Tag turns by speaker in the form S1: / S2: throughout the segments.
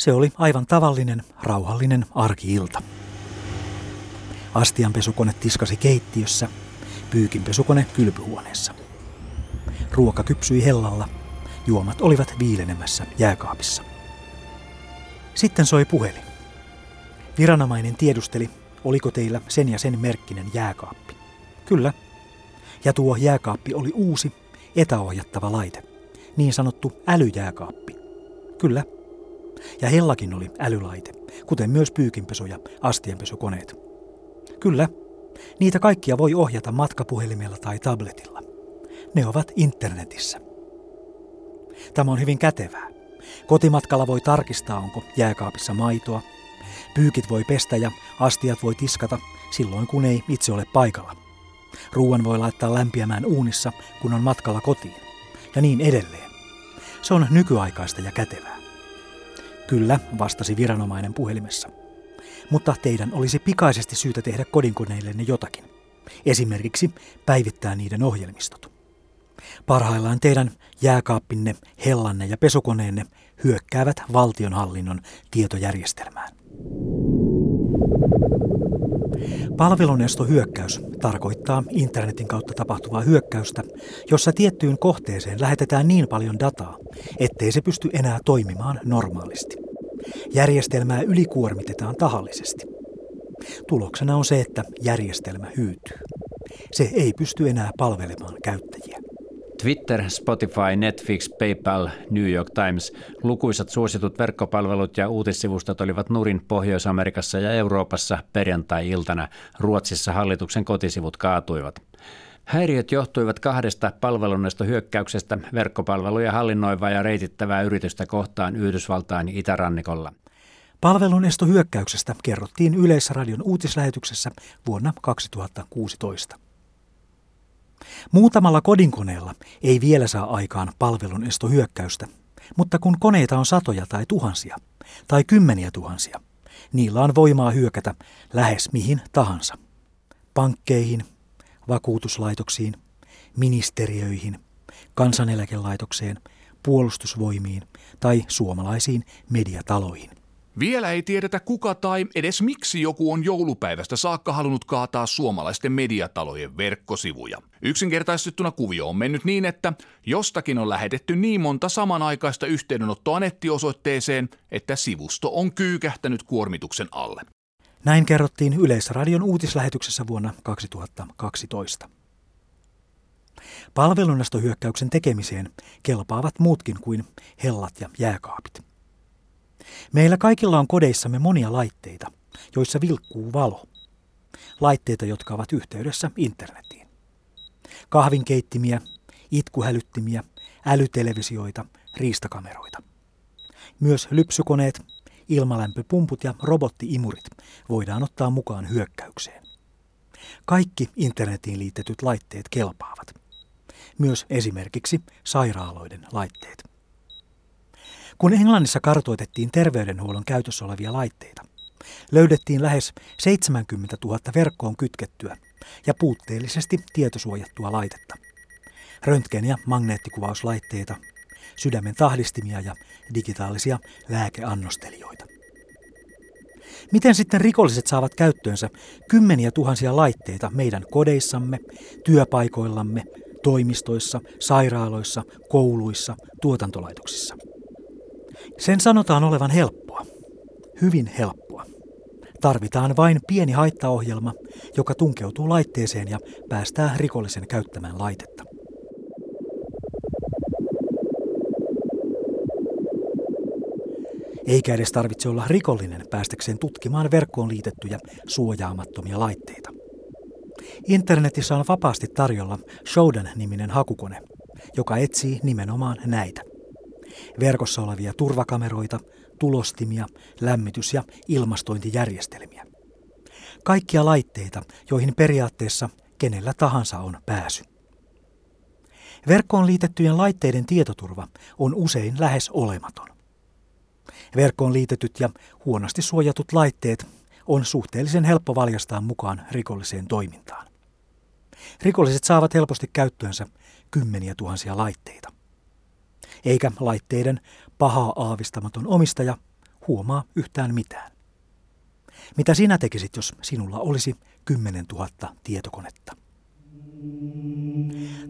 S1: Se oli aivan tavallinen, rauhallinen arkiilta. Astianpesukone tiskasi keittiössä, pyykinpesukone kylpyhuoneessa. Ruoka kypsyi hellalla, juomat olivat viilenemässä jääkaapissa. Sitten soi puhelin. Viranomainen tiedusteli, oliko teillä sen ja sen merkkinen jääkaappi. Kyllä. Ja tuo jääkaappi oli uusi, etäohjattava laite. Niin sanottu älyjääkaappi. Kyllä. Ja Hellakin oli älylaite, kuten myös pyykinpesu ja astianpesukoneet. Kyllä. Niitä kaikkia voi ohjata matkapuhelimella tai tabletilla. Ne ovat internetissä. Tämä on hyvin kätevää. Kotimatkalla voi tarkistaa, onko jääkaapissa maitoa. Pyykit voi pestä ja astiat voi tiskata silloin, kun ei itse ole paikalla. Ruuan voi laittaa lämpiämään uunissa, kun on matkalla kotiin. Ja niin edelleen. Se on nykyaikaista ja kätevää. Kyllä, vastasi viranomainen puhelimessa. Mutta teidän olisi pikaisesti syytä tehdä kodinkoneillenne jotakin. Esimerkiksi päivittää niiden ohjelmistot. Parhaillaan teidän jääkaappinne, hellanne ja pesukoneenne hyökkäävät valtionhallinnon tietojärjestelmään. Palvelunestohyökkäys tarkoittaa internetin kautta tapahtuvaa hyökkäystä, jossa tiettyyn kohteeseen lähetetään niin paljon dataa, ettei se pysty enää toimimaan normaalisti. Järjestelmää ylikuormitetaan tahallisesti. Tuloksena on se, että järjestelmä hyytyy. Se ei pysty enää palvelemaan käyttäjiä.
S2: Twitter, Spotify, Netflix, PayPal, New York Times, lukuisat suositut verkkopalvelut ja uutissivustot olivat nurin Pohjois-Amerikassa ja Euroopassa perjantai-iltana. Ruotsissa hallituksen kotisivut kaatuivat. Häiriöt johtuivat kahdesta palvelunnesto hyökkäyksestä verkkopalveluja hallinnoivaa ja reitittävää yritystä kohtaan Yhdysvaltain itärannikolla.
S1: Palvelunestohyökkäyksestä kerrottiin Yleisradion uutislähetyksessä vuonna 2016. Muutamalla kodinkoneella ei vielä saa aikaan palvelun estohyökkäystä, mutta kun koneita on satoja tai tuhansia, tai kymmeniä tuhansia, niillä on voimaa hyökätä lähes mihin tahansa. Pankkeihin, vakuutuslaitoksiin, ministeriöihin, kansaneläkelaitokseen, puolustusvoimiin tai suomalaisiin mediataloihin.
S3: Vielä ei tiedetä kuka tai edes miksi joku on joulupäivästä saakka halunnut kaataa suomalaisten mediatalojen verkkosivuja. Yksinkertaistettuna kuvio on mennyt niin, että jostakin on lähetetty niin monta samanaikaista yhteydenottoa nettiosoitteeseen, että sivusto on kyykähtänyt kuormituksen alle.
S1: Näin kerrottiin Yleisradion uutislähetyksessä vuonna 2012. Palvelunastohyökkäyksen tekemiseen kelpaavat muutkin kuin hellat ja jääkaapit. Meillä kaikilla on kodeissamme monia laitteita, joissa vilkkuu valo. Laitteita, jotka ovat yhteydessä internetiin. Kahvinkeittimiä, itkuhälyttimiä, älytelevisioita, riistakameroita. Myös lypsykoneet, ilmalämpöpumput ja robottiimurit voidaan ottaa mukaan hyökkäykseen. Kaikki internetiin liitetyt laitteet kelpaavat. Myös esimerkiksi sairaaloiden laitteet. Kun Englannissa kartoitettiin terveydenhuollon käytössä olevia laitteita, löydettiin lähes 70 000 verkkoon kytkettyä ja puutteellisesti tietosuojattua laitetta. Röntgen- ja magneettikuvauslaitteita, sydämen tahdistimia ja digitaalisia lääkeannostelijoita. Miten sitten rikolliset saavat käyttöönsä kymmeniä tuhansia laitteita meidän kodeissamme, työpaikoillamme, toimistoissa, sairaaloissa, kouluissa, tuotantolaitoksissa? Sen sanotaan olevan helppoa. Hyvin helppoa. Tarvitaan vain pieni haittaohjelma, joka tunkeutuu laitteeseen ja päästää rikollisen käyttämään laitetta. Eikä edes tarvitse olla rikollinen päästäkseen tutkimaan verkkoon liitettyjä suojaamattomia laitteita. Internetissä on vapaasti tarjolla Shodan-niminen hakukone, joka etsii nimenomaan näitä verkossa olevia turvakameroita, tulostimia, lämmitys- ja ilmastointijärjestelmiä. Kaikkia laitteita, joihin periaatteessa kenellä tahansa on pääsy. Verkkoon liitettyjen laitteiden tietoturva on usein lähes olematon. Verkkoon liitetyt ja huonosti suojatut laitteet on suhteellisen helppo valjastaa mukaan rikolliseen toimintaan. Rikolliset saavat helposti käyttöönsä kymmeniä tuhansia laitteita eikä laitteiden pahaa aavistamaton omistaja huomaa yhtään mitään. Mitä sinä tekisit, jos sinulla olisi 10 000 tietokonetta?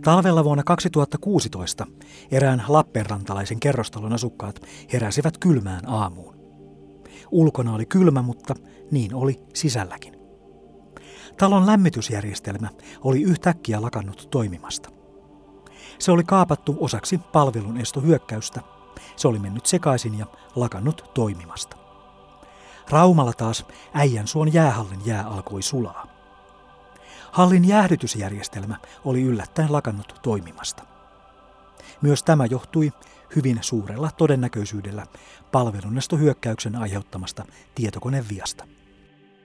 S1: Talvella vuonna 2016 erään Lappeenrantalaisen kerrostalon asukkaat heräsivät kylmään aamuun. Ulkona oli kylmä, mutta niin oli sisälläkin. Talon lämmitysjärjestelmä oli yhtäkkiä lakannut toimimasta. Se oli kaapattu osaksi palvelun estohyökkäystä. Se oli mennyt sekaisin ja lakannut toimimasta. Raumalla taas äijän suon jäähallin jää alkoi sulaa. Hallin jäähdytysjärjestelmä oli yllättäen lakannut toimimasta. Myös tämä johtui hyvin suurella todennäköisyydellä palvelunestohyökkäyksen aiheuttamasta tietokoneviasta.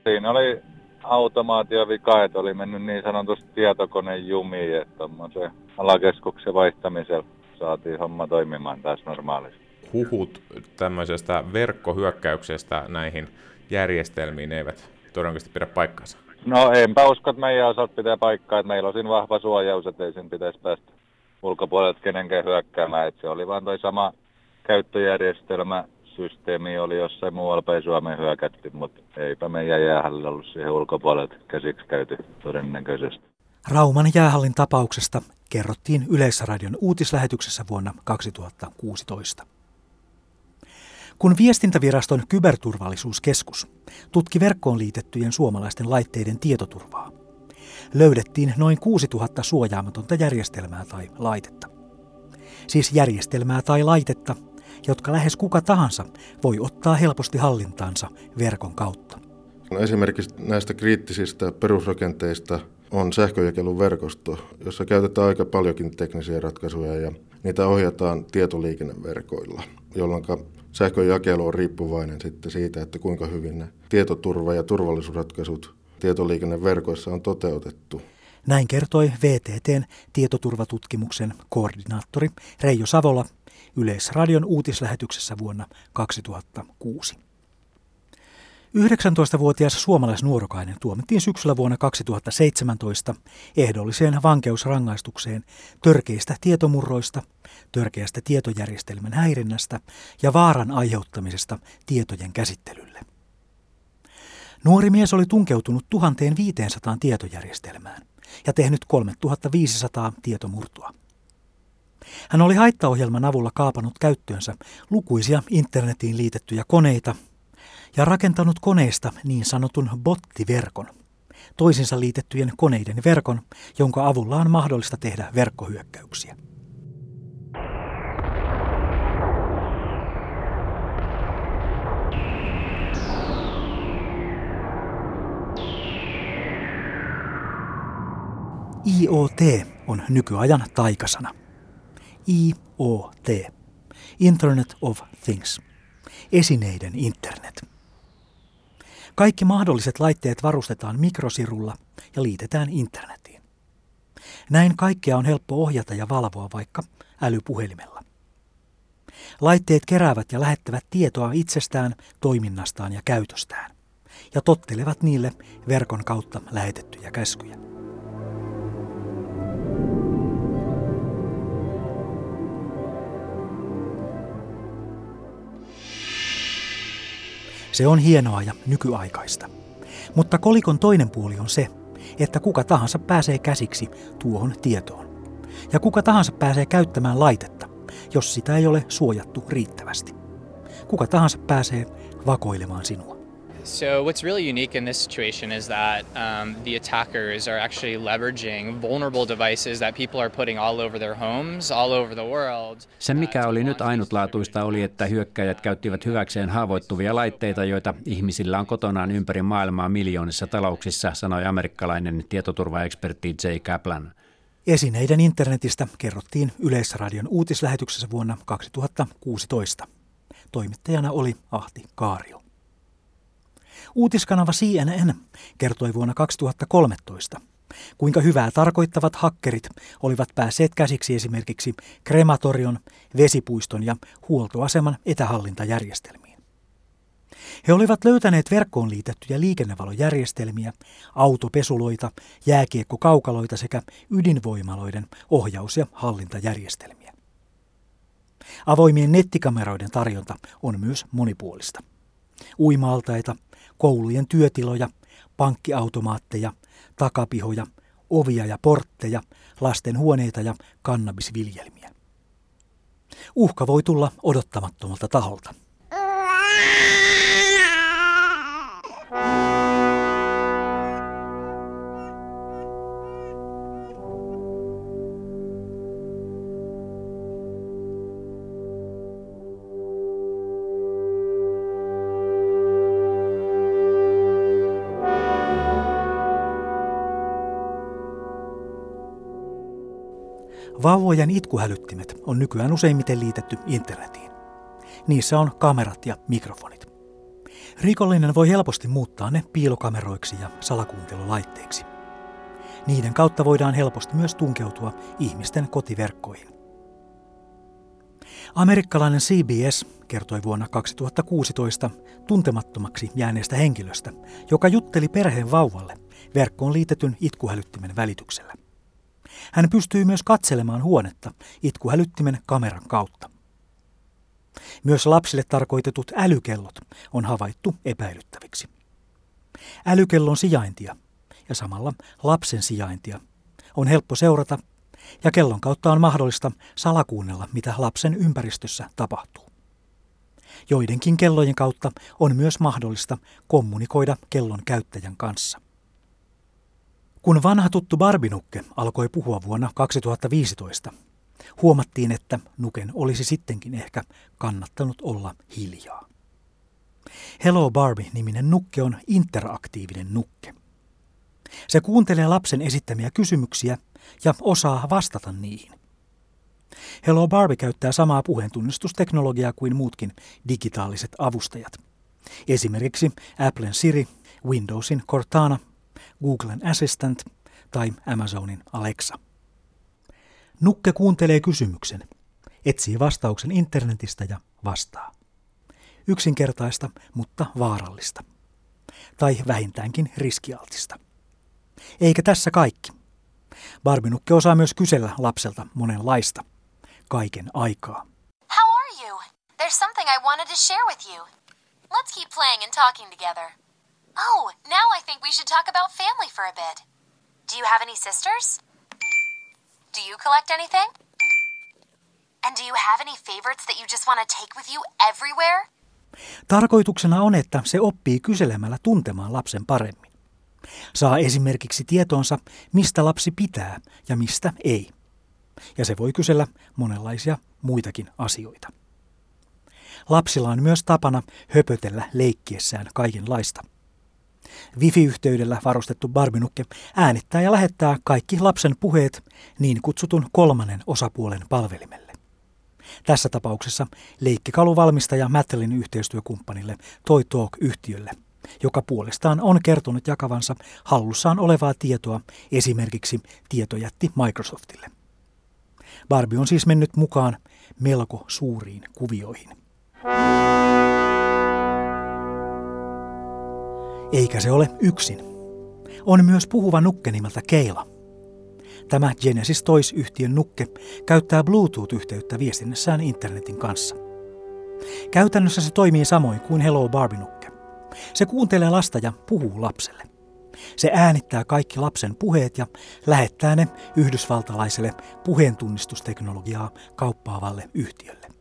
S4: Siinä oli automaatiovika, että oli mennyt niin sanotusti tietokone jumiin, että se alakeskuksen vaihtamisella saatiin homma toimimaan taas normaalisti.
S5: Huhut tämmöisestä verkkohyökkäyksestä näihin järjestelmiin eivät todennäköisesti pidä paikkaansa.
S4: No enpä usko, että meidän osat pitää paikkaa, että meillä on siinä vahva suojaus, että ei sen pitäisi päästä ulkopuolelta kenenkään hyökkäämään. Että se oli vaan toi sama käyttöjärjestelmä, systeemi oli jossain muualla päin Suomeen hyökätty, mutta eipä meidän jäähallilla ollut siihen ulkopuolelta käsiksi käyty todennäköisesti.
S1: Rauman jäähallin tapauksesta kerrottiin Yleisradion uutislähetyksessä vuonna 2016. Kun viestintäviraston kyberturvallisuuskeskus tutki verkkoon liitettyjen suomalaisten laitteiden tietoturvaa, löydettiin noin 6000 suojaamatonta järjestelmää tai laitetta. Siis järjestelmää tai laitetta, jotka lähes kuka tahansa voi ottaa helposti hallintaansa verkon kautta.
S6: Esimerkiksi näistä kriittisistä perusrakenteista on sähköjakelun verkosto, jossa käytetään aika paljonkin teknisiä ratkaisuja ja niitä ohjataan tietoliikenneverkoilla, jolloin sähköjakelu on riippuvainen sitten siitä, että kuinka hyvin ne tietoturva- ja turvallisuusratkaisut tietoliikenneverkoissa on toteutettu.
S1: Näin kertoi VTTn tietoturvatutkimuksen koordinaattori Reijo Savola Yleisradion uutislähetyksessä vuonna 2006. 19-vuotias suomalaisnuorokainen tuomittiin syksyllä vuonna 2017 ehdolliseen vankeusrangaistukseen törkeistä tietomurroista, törkeästä tietojärjestelmän häirinnästä ja vaaran aiheuttamisesta tietojen käsittelylle. Nuori mies oli tunkeutunut 1500 tietojärjestelmään ja tehnyt 3500 tietomurtoa. Hän oli haittaohjelman avulla kaapanut käyttöönsä lukuisia internetiin liitettyjä koneita ja rakentanut koneesta niin sanotun bottiverkon, toisinsa liitettyjen koneiden verkon, jonka avulla on mahdollista tehdä verkkohyökkäyksiä. IoT on nykyajan taikasana. IoT, Internet of Things, esineiden internet. Kaikki mahdolliset laitteet varustetaan mikrosirulla ja liitetään internetiin. Näin kaikkea on helppo ohjata ja valvoa vaikka älypuhelimella. Laitteet keräävät ja lähettävät tietoa itsestään, toiminnastaan ja käytöstään ja tottelevat niille verkon kautta lähetettyjä käskyjä. Se on hienoa ja nykyaikaista. Mutta kolikon toinen puoli on se, että kuka tahansa pääsee käsiksi tuohon tietoon. Ja kuka tahansa pääsee käyttämään laitetta, jos sitä ei ole suojattu riittävästi. Kuka tahansa pääsee vakoilemaan sinua.
S7: So, what's really unique in this situation is that um, the attackers are actually leveraging vulnerable devices that people are putting all over their homes, all over the world.
S2: Se, mikä oli nyt ainutlaatuista, oli, että hyökkäjät käyttivät hyväkseen haavoittuvia laitteita, joita ihmisillä on kotonaan ympäri maailmaa miljoonissa talouksissa, sanoi amerikkalainen tietoturvaekspertti Jay Kaplan.
S1: Esineiden internetistä kerrottiin Yleisradion uutislähetyksessä vuonna 2016. Toimittajana oli Ahti Kaario. Uutiskanava CNN kertoi vuonna 2013, kuinka hyvää tarkoittavat hakkerit olivat päässeet käsiksi esimerkiksi krematorion, vesipuiston ja huoltoaseman etähallintajärjestelmiin. He olivat löytäneet verkkoon liitettyjä liikennevalojärjestelmiä, autopesuloita, jääkiekkokaukaloita sekä ydinvoimaloiden ohjaus- ja hallintajärjestelmiä. Avoimien nettikameroiden tarjonta on myös monipuolista. uimaaltaita, koulujen työtiloja, pankkiautomaatteja, takapihoja, ovia ja portteja, lasten huoneita ja kannabisviljelmiä. Uhka voi tulla odottamattomalta taholta. Vauvojen itkuhälyttimet on nykyään useimmiten liitetty internetiin. Niissä on kamerat ja mikrofonit. Rikollinen voi helposti muuttaa ne piilokameroiksi ja salakuuntelulaitteiksi. Niiden kautta voidaan helposti myös tunkeutua ihmisten kotiverkkoihin. Amerikkalainen CBS kertoi vuonna 2016 tuntemattomaksi jääneestä henkilöstä, joka jutteli perheen vauvalle verkkoon liitetyn itkuhälyttimen välityksellä. Hän pystyy myös katselemaan huonetta itkuhälyttimen kameran kautta. Myös lapsille tarkoitetut älykellot on havaittu epäilyttäviksi. Älykellon sijaintia ja samalla lapsen sijaintia on helppo seurata ja kellon kautta on mahdollista salakuunnella, mitä lapsen ympäristössä tapahtuu. Joidenkin kellojen kautta on myös mahdollista kommunikoida kellon käyttäjän kanssa. Kun vanha tuttu Barbinukke alkoi puhua vuonna 2015, huomattiin, että Nuken olisi sittenkin ehkä kannattanut olla hiljaa. Hello Barbie-niminen nukke on interaktiivinen nukke. Se kuuntelee lapsen esittämiä kysymyksiä ja osaa vastata niihin. Hello Barbie käyttää samaa puheentunnistusteknologiaa kuin muutkin digitaaliset avustajat. Esimerkiksi Applen Siri, Windowsin Cortana – Googlen Assistant tai Amazonin Alexa. Nukke kuuntelee kysymyksen, etsii vastauksen internetistä ja vastaa. Yksinkertaista, mutta vaarallista. Tai vähintäänkin riskialtista. Eikä tässä kaikki. Barbinukke osaa myös kysellä lapselta monenlaista. Kaiken aikaa.
S8: How are you? There's something I wanted to share with you. Let's keep playing and talking together. Oh, now I think we should talk about family for a bit. Do you have any sisters? Do you collect anything? And do you have any favorites that you just want to take with you everywhere?
S1: Tarkoituksena on, että se oppii kyselemällä tuntemaan lapsen paremmin. Saa esimerkiksi tietoonsa, mistä lapsi pitää ja mistä ei. Ja se voi kysellä monenlaisia muitakin asioita. Lapsilla on myös tapana höpötellä leikkiessään kaikenlaista – Wifi-yhteydellä varustettu barbinukke äänittää ja lähettää kaikki lapsen puheet niin kutsutun kolmannen osapuolen palvelimelle. Tässä tapauksessa leikkikaluvalmistaja Mattelin yhteistyökumppanille Toy Talk-yhtiölle, joka puolestaan on kertonut jakavansa hallussaan olevaa tietoa esimerkiksi tietojätti Microsoftille. Barbie on siis mennyt mukaan melko suuriin kuvioihin. Eikä se ole yksin. On myös puhuva nukke nimeltä Keila. Tämä Genesis Toys-yhtiön nukke käyttää Bluetooth-yhteyttä viestinnässään internetin kanssa. Käytännössä se toimii samoin kuin Hello Barbie-nukke. Se kuuntelee lasta ja puhuu lapselle. Se äänittää kaikki lapsen puheet ja lähettää ne yhdysvaltalaiselle puheentunnistusteknologiaa kauppaavalle yhtiölle.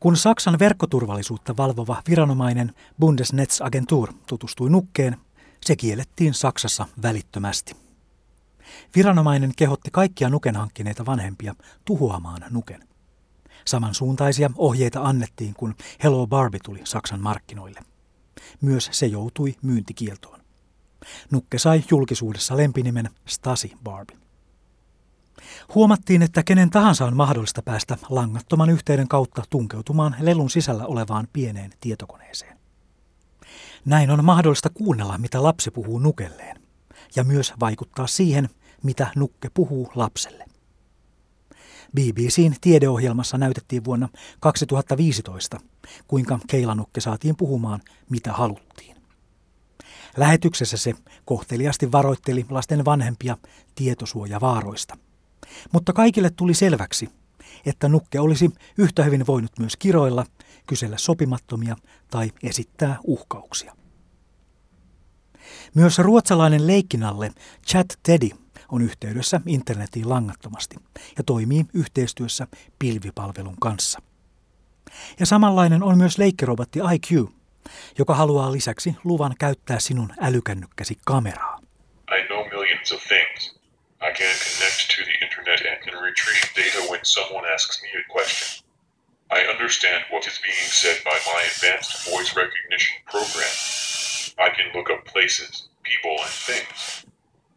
S1: Kun Saksan verkkoturvallisuutta valvova viranomainen Bundesnetzagentur tutustui nukkeen, se kiellettiin Saksassa välittömästi. Viranomainen kehotti kaikkia nuken hankkineita vanhempia tuhoamaan nuken. Samansuuntaisia ohjeita annettiin, kun Hello Barbie tuli Saksan markkinoille. Myös se joutui myyntikieltoon. Nukke sai julkisuudessa lempinimen Stasi Barbie. Huomattiin, että kenen tahansa on mahdollista päästä langattoman yhteyden kautta tunkeutumaan lelun sisällä olevaan pieneen tietokoneeseen. Näin on mahdollista kuunnella, mitä lapsi puhuu nukelleen, ja myös vaikuttaa siihen, mitä nukke puhuu lapselle. BBCn tiedeohjelmassa näytettiin vuonna 2015, kuinka keilanukke saatiin puhumaan, mitä haluttiin. Lähetyksessä se kohteliasti varoitteli lasten vanhempia tietosuojavaaroista. Mutta kaikille tuli selväksi, että nukke olisi yhtä hyvin voinut myös kiroilla kysellä sopimattomia tai esittää uhkauksia. Myös ruotsalainen leikkinalle Chat Teddy on yhteydessä internetiin langattomasti ja toimii yhteistyössä pilvipalvelun kanssa. Ja samanlainen on myös leikkirobotti IQ, joka haluaa lisäksi luvan käyttää sinun älykännykkäsi kameraa.
S9: I know millions of things. I can connect to the internet and can retrieve data when someone asks me a question. I understand what is being said by my advanced voice recognition program. I can look up places, people, and things.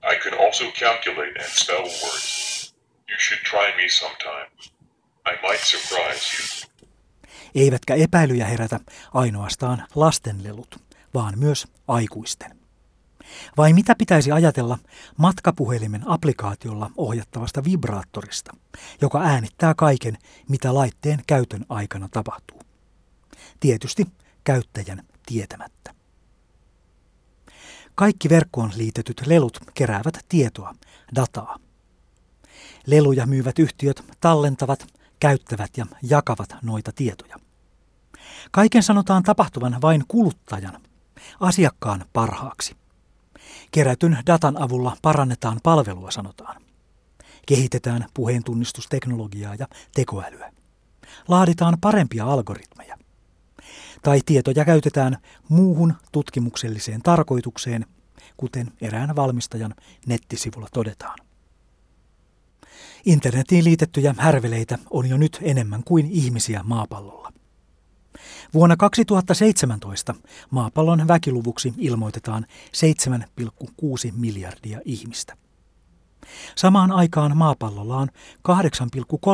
S9: I can also calculate and spell words. You should try me sometime. I might surprise you.
S1: Eivätkä epäilyjä herätä ainoastaan lastenlelut, vaan myös aikuisten. Vai mitä pitäisi ajatella matkapuhelimen applikaatiolla ohjattavasta vibraattorista, joka äänittää kaiken, mitä laitteen käytön aikana tapahtuu? Tietysti käyttäjän tietämättä. Kaikki verkkoon liitetyt lelut keräävät tietoa, dataa. Leluja myyvät yhtiöt tallentavat, käyttävät ja jakavat noita tietoja. Kaiken sanotaan tapahtuvan vain kuluttajan, asiakkaan parhaaksi. Kerätyn datan avulla parannetaan palvelua, sanotaan. Kehitetään puheentunnistusteknologiaa ja tekoälyä. Laaditaan parempia algoritmeja. Tai tietoja käytetään muuhun tutkimukselliseen tarkoitukseen, kuten erään valmistajan nettisivulla todetaan. Internetiin liitettyjä härveleitä on jo nyt enemmän kuin ihmisiä maapallolla. Vuonna 2017 maapallon väkiluvuksi ilmoitetaan 7,6 miljardia ihmistä. Samaan aikaan maapallolla on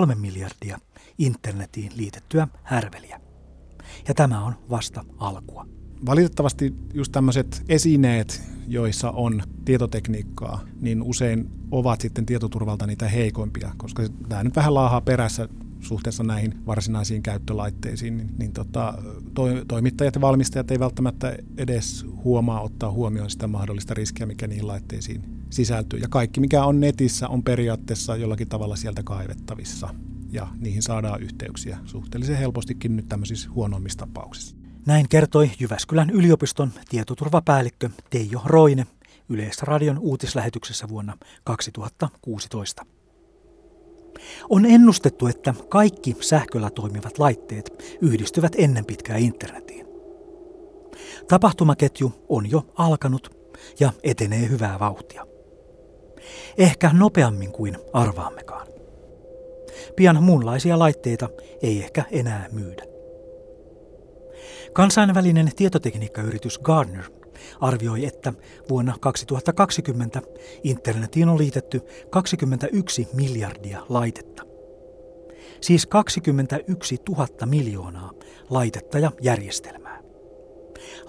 S1: 8,3 miljardia internetiin liitettyä härveliä. Ja tämä on vasta alkua.
S10: Valitettavasti just tämmöiset esineet, joissa on tietotekniikkaa, niin usein ovat sitten tietoturvalta niitä heikoimpia, koska tämä nyt vähän laahaa perässä suhteessa näihin varsinaisiin käyttölaitteisiin, niin, niin tota, to, toimittajat ja valmistajat ei välttämättä edes huomaa ottaa huomioon sitä mahdollista riskiä, mikä niihin laitteisiin sisältyy. Ja kaikki, mikä on netissä, on periaatteessa jollakin tavalla sieltä kaivettavissa. Ja niihin saadaan yhteyksiä suhteellisen helpostikin nyt tämmöisissä huonoimmissa tapauksissa.
S1: Näin kertoi Jyväskylän yliopiston tietoturvapäällikkö Teijo Roine Yleisradion uutislähetyksessä vuonna 2016. On ennustettu, että kaikki sähköllä toimivat laitteet yhdistyvät ennen pitkää internetiin. Tapahtumaketju on jo alkanut ja etenee hyvää vauhtia. Ehkä nopeammin kuin arvaammekaan. Pian muunlaisia laitteita ei ehkä enää myydä. Kansainvälinen tietotekniikkayritys Gardner arvioi, että vuonna 2020 internetiin on liitetty 21 miljardia laitetta. Siis 21 000 miljoonaa laitetta ja järjestelmää.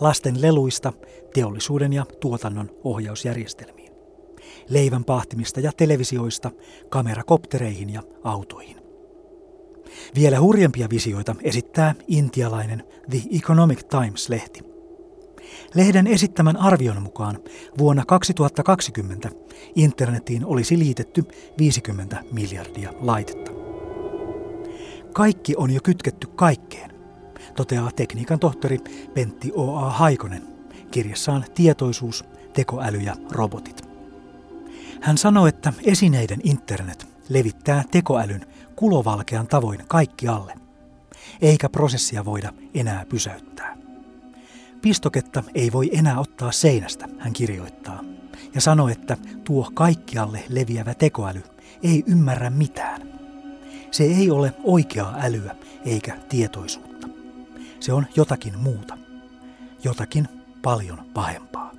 S1: Lasten leluista teollisuuden ja tuotannon ohjausjärjestelmiin. Leivän pahtimista ja televisioista kamerakoptereihin ja autoihin. Vielä hurjempia visioita esittää intialainen The Economic Times-lehti – Lehden esittämän arvion mukaan vuonna 2020 internetiin olisi liitetty 50 miljardia laitetta. Kaikki on jo kytketty kaikkeen, toteaa tekniikan tohtori Pentti O.A. Haikonen kirjassaan Tietoisuus, tekoäly ja robotit. Hän sanoi, että esineiden internet levittää tekoälyn kulovalkean tavoin kaikkialle, eikä prosessia voida enää pysäyttää. Pistoketta ei voi enää ottaa seinästä, hän kirjoittaa, ja sanoi, että tuo kaikkialle leviävä tekoäly ei ymmärrä mitään. Se ei ole oikeaa älyä eikä tietoisuutta. Se on jotakin muuta, jotakin paljon pahempaa.